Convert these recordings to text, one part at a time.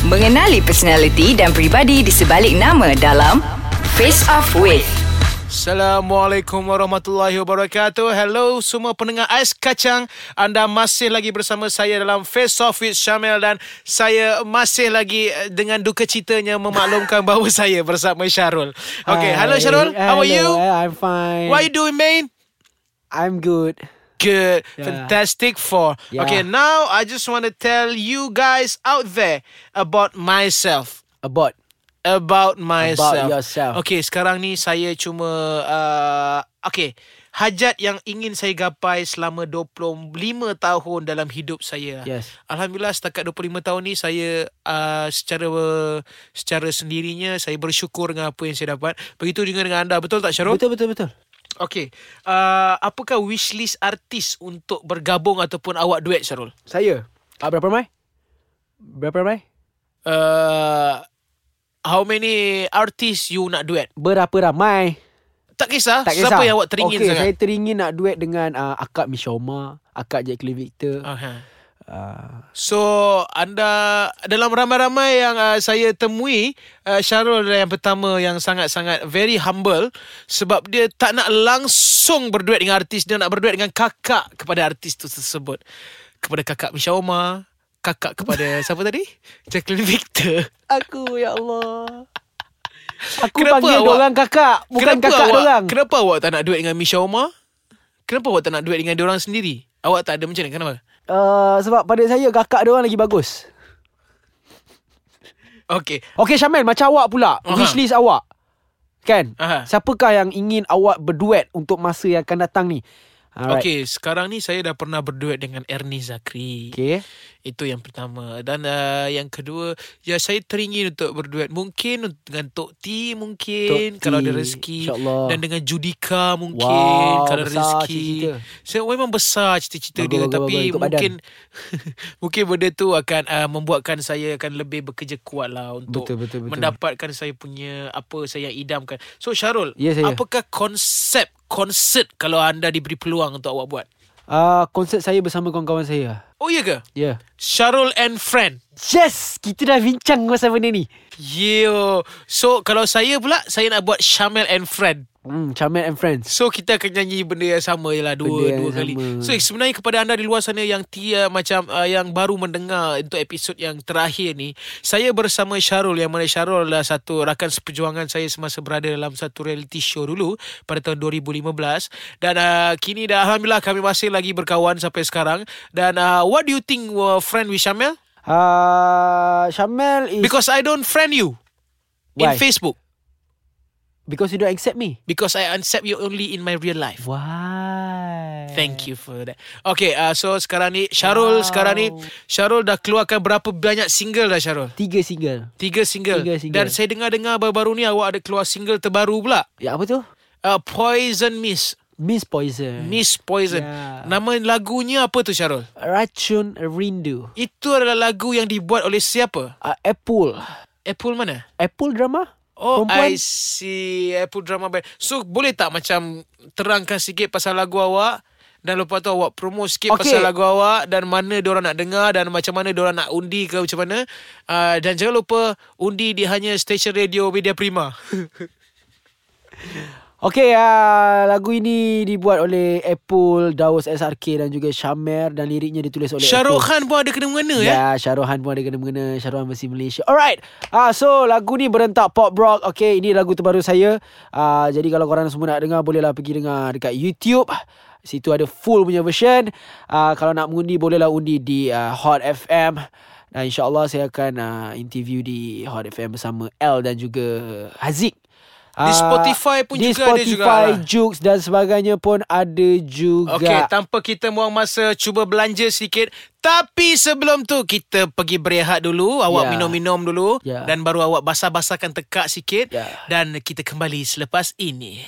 Mengenali personaliti dan pribadi di sebalik nama dalam Face Off With. Assalamualaikum warahmatullahi wabarakatuh Hello semua pendengar Ais Kacang Anda masih lagi bersama saya dalam Face Off with Syamel Dan saya masih lagi eh, dengan duka citanya memaklumkan bahawa saya bersama Syarul Okay, hello Syarul, how are you? I'm fine. What are you doing man? I'm good. Good, Yeah. fantastic for Yeah. Okay, now I just want to tell you guys out there About myself About About myself. yourself. Okay, sekarang ni saya cuma uh, okay, hajat yang ingin saya gapai selama 25 tahun dalam hidup saya. Yes. Alhamdulillah setakat 25 tahun ni saya uh, secara secara sendirinya saya bersyukur dengan apa yang saya dapat. Begitu juga dengan anda. Betul tak Syarul? betul betul betul. Okay. Uh, apakah wishlist artis untuk bergabung ataupun awak duet Syarul? Saya. Ah, berapa ramai? Berapa ramai? Uh, how many artis you nak duet? Berapa ramai? Tak kisah. Tak kisah. Siapa yang awak teringin okay, sangat? saya teringin nak duet dengan uh, Akak Mishoma, Akak Jacqueline Victor. Aha. Uh, So anda dalam ramai-ramai yang uh, saya temui uh, Syarul adalah yang pertama yang sangat-sangat very humble sebab dia tak nak langsung berduet dengan artis dia nak berduet dengan kakak kepada artis tu tersebut. Kepada kakak Misha Omar kakak kepada siapa tadi? Jacqueline Victor. Aku ya Allah. Aku Kenapa panggil awak- orang kakak, bukan kenapa kakak awak, orang. kenapa awak tak nak duet dengan Misha Omar? Kenapa awak tak nak duet dengan orang sendiri? Awak tak ada macam ni kenapa Uh, sebab pada saya kakak dia orang lagi bagus. Okay Okey Syamel macam awak pula Aha. Wishlist awak Kan Aha. Siapakah yang ingin awak berduet Untuk masa yang akan datang ni Alright. Okay sekarang ni saya dah pernah berduet dengan Ernie Zakri Okay Itu yang pertama Dan uh, yang kedua Ya saya teringin untuk berduet Mungkin dengan Tok T Mungkin Tok T, Kalau ada rezeki insyaAllah. Dan dengan Judika Mungkin Wow, Kalau ada rezeki. Saya memang besar cita-cita Bagus, dia bagus, Tapi bagus. Mungkin Mungkin benda tu akan uh, Membuatkan saya akan lebih bekerja kuat lah Untuk Betul, betul, betul. mendapatkan saya punya Apa saya idamkan So Syarul Ya, saya. Apakah konsep Konsert Kalau anda diberi peluang Untuk awak buat uh, Konsert saya bersama kawan-kawan saya Oh iya ke? Ya yeah. Syarul and Friend Yes Kita dah bincang pasal benda ni Yo. So kalau saya pula Saya nak buat Shamel and Friend hmm, Chamel and Friends So kita akan nyanyi benda yang sama je lah Dua, Benda dua kali sama. So sebenarnya kepada anda di luar sana Yang tia macam uh, Yang baru mendengar Untuk episod yang terakhir ni Saya bersama Syarul Yang mana Syarul adalah satu Rakan seperjuangan saya Semasa berada dalam satu reality show dulu Pada tahun 2015 Dan uh, kini dah Alhamdulillah kami masih lagi berkawan Sampai sekarang Dan uh, what do you think uh, Friend with Shamel? uh, Chamel is Because I don't friend you In Why? Facebook Because you don't accept me Because I accept you only in my real life Why Thank you for that. Okay, uh, so sekarang ni Syarul Wow. sekarang ni Syarul dah keluarkan berapa banyak single dah Syarul? Tiga single Tiga single. Tiga single. Dan saya dengar-dengar baru-baru ni awak ada keluar single terbaru pula. Ya apa tu Uh, Poison Miss. Miss Poison Miss Poison. Ya. Nama lagunya apa tu Syarul? Racun Rindu Itu adalah lagu yang dibuat oleh siapa? uh, Apple Apple mana? Apple drama Oh, I Perempuan? see. Apple Drama Band. So, boleh tak macam terangkan sikit pasal lagu awak? Dan lepas tu awak promo sikit. Okay. pasal lagu awak dan mana diorang nak dengar dan macam mana diorang nak undi ke macam mana. Uh, dan jangan lupa undi di hanya stesen radio Media Prima. Okey, uh, lagu ini dibuat oleh Apple, Daus SRK dan juga Syamer dan liriknya ditulis oleh. Khan pun ada kena-mengena ya? Ya, Syahruhan pun ada kena-mengena Syahruhan versi Malaysia. Alright ah, So lagu ni berentak pop rock. Okay ini lagu terbaru saya. Ah, Jadi kalau korang semua nak dengar Bolehlah pergi dengar dekat YouTube. Situ ada full punya version. Ah, Kalau nak mengundi Bolehlah undi di ah, Hot FM Dan insyaAllah saya akan ah, interview di Hot FM bersama L dan juga Haziq Di Ah, Spotify pun di juga ada Spotify, jugalah. Joox dan sebagainya pun ada juga Okey, tanpa kita buang masa cuba belanja sikit. Tapi sebelum tu kita pergi berehat dulu, awak Ya. minum-minum dulu Ya. dan baru awak basah-basahkan tekak sikit Ya. dan kita kembali selepas ini.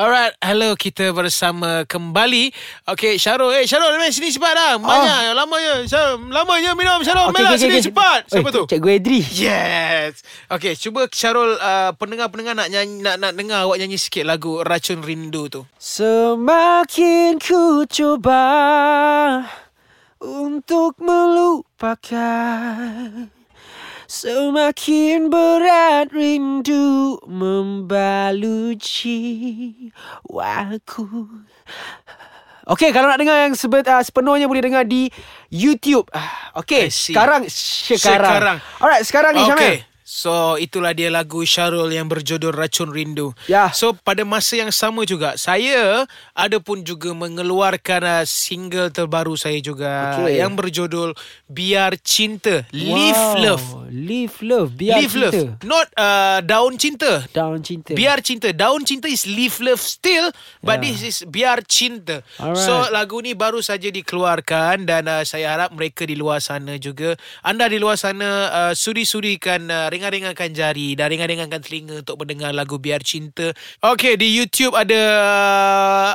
Alright, hello kita bersama kembali. Okay, Syarul. Eh, Syarul, main sini cepat dah. Banyak, lamanya. Syarul, lamanya minum. Syarul, Okey, main lah okey, sini okey. cepat. Siapa Eh, tu? Cikgu Edri Yes. Okay, cuba Syarul, uh, pendengar-pendengar nak nyanyi, nak, nak dengar awak nyanyi sikit lagu Racun Rindu tu. Semakin ku coba Untuk melupakan Semakin berat rindu membaluci waku. Okey, kalau nak dengar yang sebe- uh, sepenuhnya boleh dengar di YouTube. Ah, see. sekarang sekarang. Sekarang. Alright, sekarang ni Syamil. Okay. So itulah dia lagu Syarul yang berjudul Racun Rindu. Ya. So pada masa yang sama juga saya ada pun juga mengeluarkan uh, single terbaru saya juga Okey. yang berjudul Biar Cinta, Live Love. Live love. Biar Live cinta. Love. Not uh, Daun Cinta. Down cinta. Biar cinta Daun cinta is live love still But Yeah. this is biar cinta Alright. So lagu ni baru saja dikeluarkan Dan uh, saya harap mereka di luar sana juga Anda di luar sana uh, Sudi-sudikan uh, Ringan-ringankan jari Dan ringan-ringankan telinga Untuk mendengar lagu Biar Cinta. Okay di YouTube ada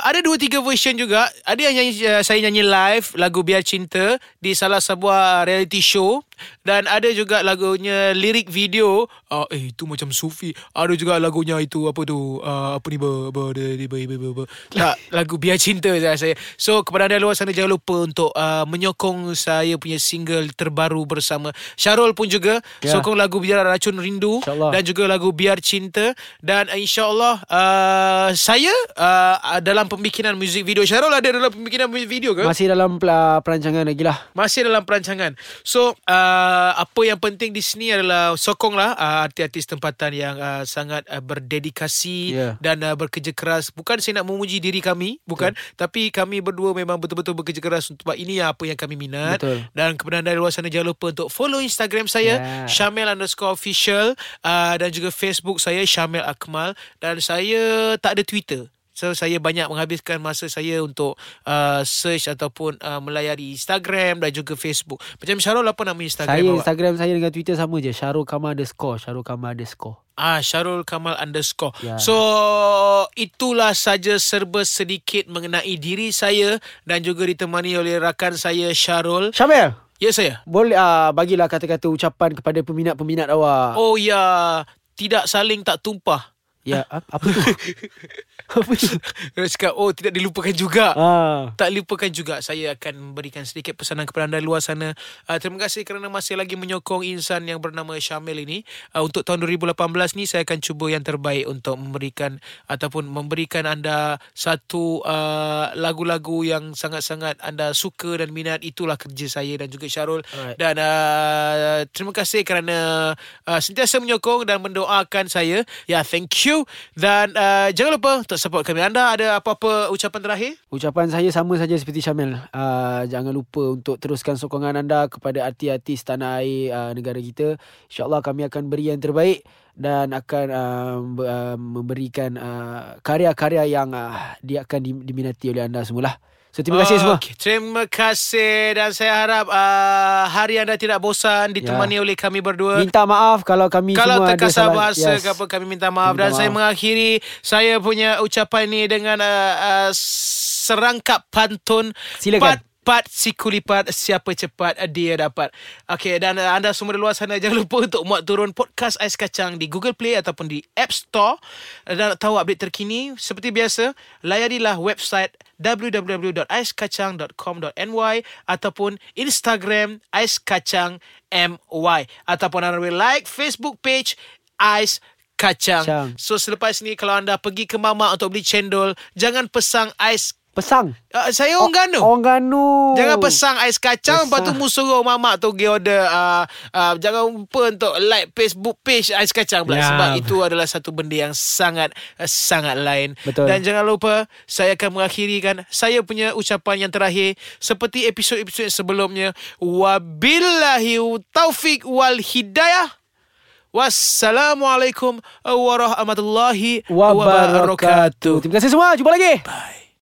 Ada dua tiga version juga. Ada yang nyanyi, uh, saya nyanyi live Lagu Biar Cinta Di salah sebuah reality show dan ada juga lagunya lirik video uh, Eh itu macam Sufi Ada juga lagunya itu Apa tu uh, Apa ni ber, ber, ber, ber, ber, ber, ber. Tak Lagu Biar Cinta saya, So kepada anda luar sana Jangan lupa untuk uh, Menyokong saya punya single terbaru bersama Syarul pun juga Ya. Sokong lagu Biar Racun Rindu InsyaAllah. Dan juga lagu Biar Cinta Dan uh, insyaAllah uh, Saya uh, Dalam pembikinan muzik video Syarul ada dalam pembikinan muzik video ke? Masih dalam uh, perancangan lagi lah. Masih dalam perancangan. So, uh, apa yang penting di sini adalah sokonglah uh, artis-artis tempatan yang uh, sangat uh, berdedikasi Yeah. dan uh, bekerja keras. Bukan saya nak memuji diri kami, bukan. Tapi kami berdua memang betul-betul bekerja keras untuk ini apa yang kami minat. Betul. Dan kepada anda di luar sana jangan lupa untuk follow Instagram saya Yeah. Syamil underscore official uh, dan juga Facebook saya Syamil Akmal dan saya tak ada Twitter. So saya banyak menghabiskan masa saya untuk uh, search ataupun uh, melayari Instagram dan juga Facebook. Macam Syarul apa nama Instagram Saya awak? Instagram saya dengan Twitter sama je. Syarul Kamal underscore. Syarul Kamal underscore. Ah Syarul Kamal underscore. Ya. So itulah saja serba sedikit mengenai diri saya dan juga ditemani oleh rakan saya Syarul. Syamil. Ya saya. Boleh uh, bagilah kata-kata ucapan kepada peminat-peminat awak. Oh ya, tidak saling tak tumpah. Ya, ap- apa tu? apa tu? Dia cakap, oh tidak dilupakan juga. Ah. Tak lupakan juga saya akan memberikan sedikit pesanan kepada anda luar sana. Uh, terima kasih kerana masih lagi menyokong insan yang bernama Syamil ini. Uh, untuk tahun 2018 ni saya akan cuba yang terbaik untuk memberikan ataupun memberikan anda satu uh, lagu-lagu yang sangat-sangat anda suka dan minat. Itulah kerja saya dan juga Syarul. Alright. Dan uh, terima kasih kerana uh, sentiasa menyokong dan mendoakan saya. Ya, yeah, thank you. Dan uh, jangan lupa untuk support kami. Anda ada apa-apa ucapan terakhir? Ucapan saya sama saja seperti Syamil. Uh, jangan lupa untuk teruskan sokongan anda kepada artis-artis tanah air uh, negara kita. InsyaAllah kami akan beri yang terbaik dan akan uh, uh, memberikan uh, karya-karya yang uh, dia akan di- diminati oleh anda semualah. So terima kasih semua. Okey, Terima kasih dan saya harap uh, hari anda tidak bosan ditemani oleh kami berdua. Minta maaf kalau kami Kalau semua ada terkasar bahasa yes. ke apa kami minta maaf Minta dan saya maaf. mengakhiri saya punya ucapan ini dengan uh, uh, serangkap pantun Silakan. pat pat si kulipat siapa cepat dia dapat. Okey dan uh, anda semua di luar sana jangan lupa untuk muat turun podcast Ais Kacang di Google Play ataupun di App Store dan nak tahu update terkini seperti biasa layarilah website www.aiskacang.com.ny ataupun Instagram Ais Kacang MY ataupun anda boleh like Facebook page Ais Kacang. Kacang. So selepas ni kalau anda pergi ke Mamak untuk beli cendol, jangan pesang ais Pesang. Uh, saya orang Ganu. Orang Ganu. Jangan pesang ais kacang Lepas tu Pesang. mu suruh mamak tu pergi order uh, uh, Jangan lupa untuk like Facebook page ais kacang pula Ya. Sebab itu adalah satu benda yang sangat uh, Sangat lain Betul. Dan jangan lupa Saya akan mengakhiri kan Saya punya ucapan yang terakhir Seperti episod-episod sebelumnya Wabillahi taufik wal hidayah Wassalamualaikum warahmatullahi Wabarakatuh. wabarakatuh Terima kasih semua. Jumpa lagi. Bye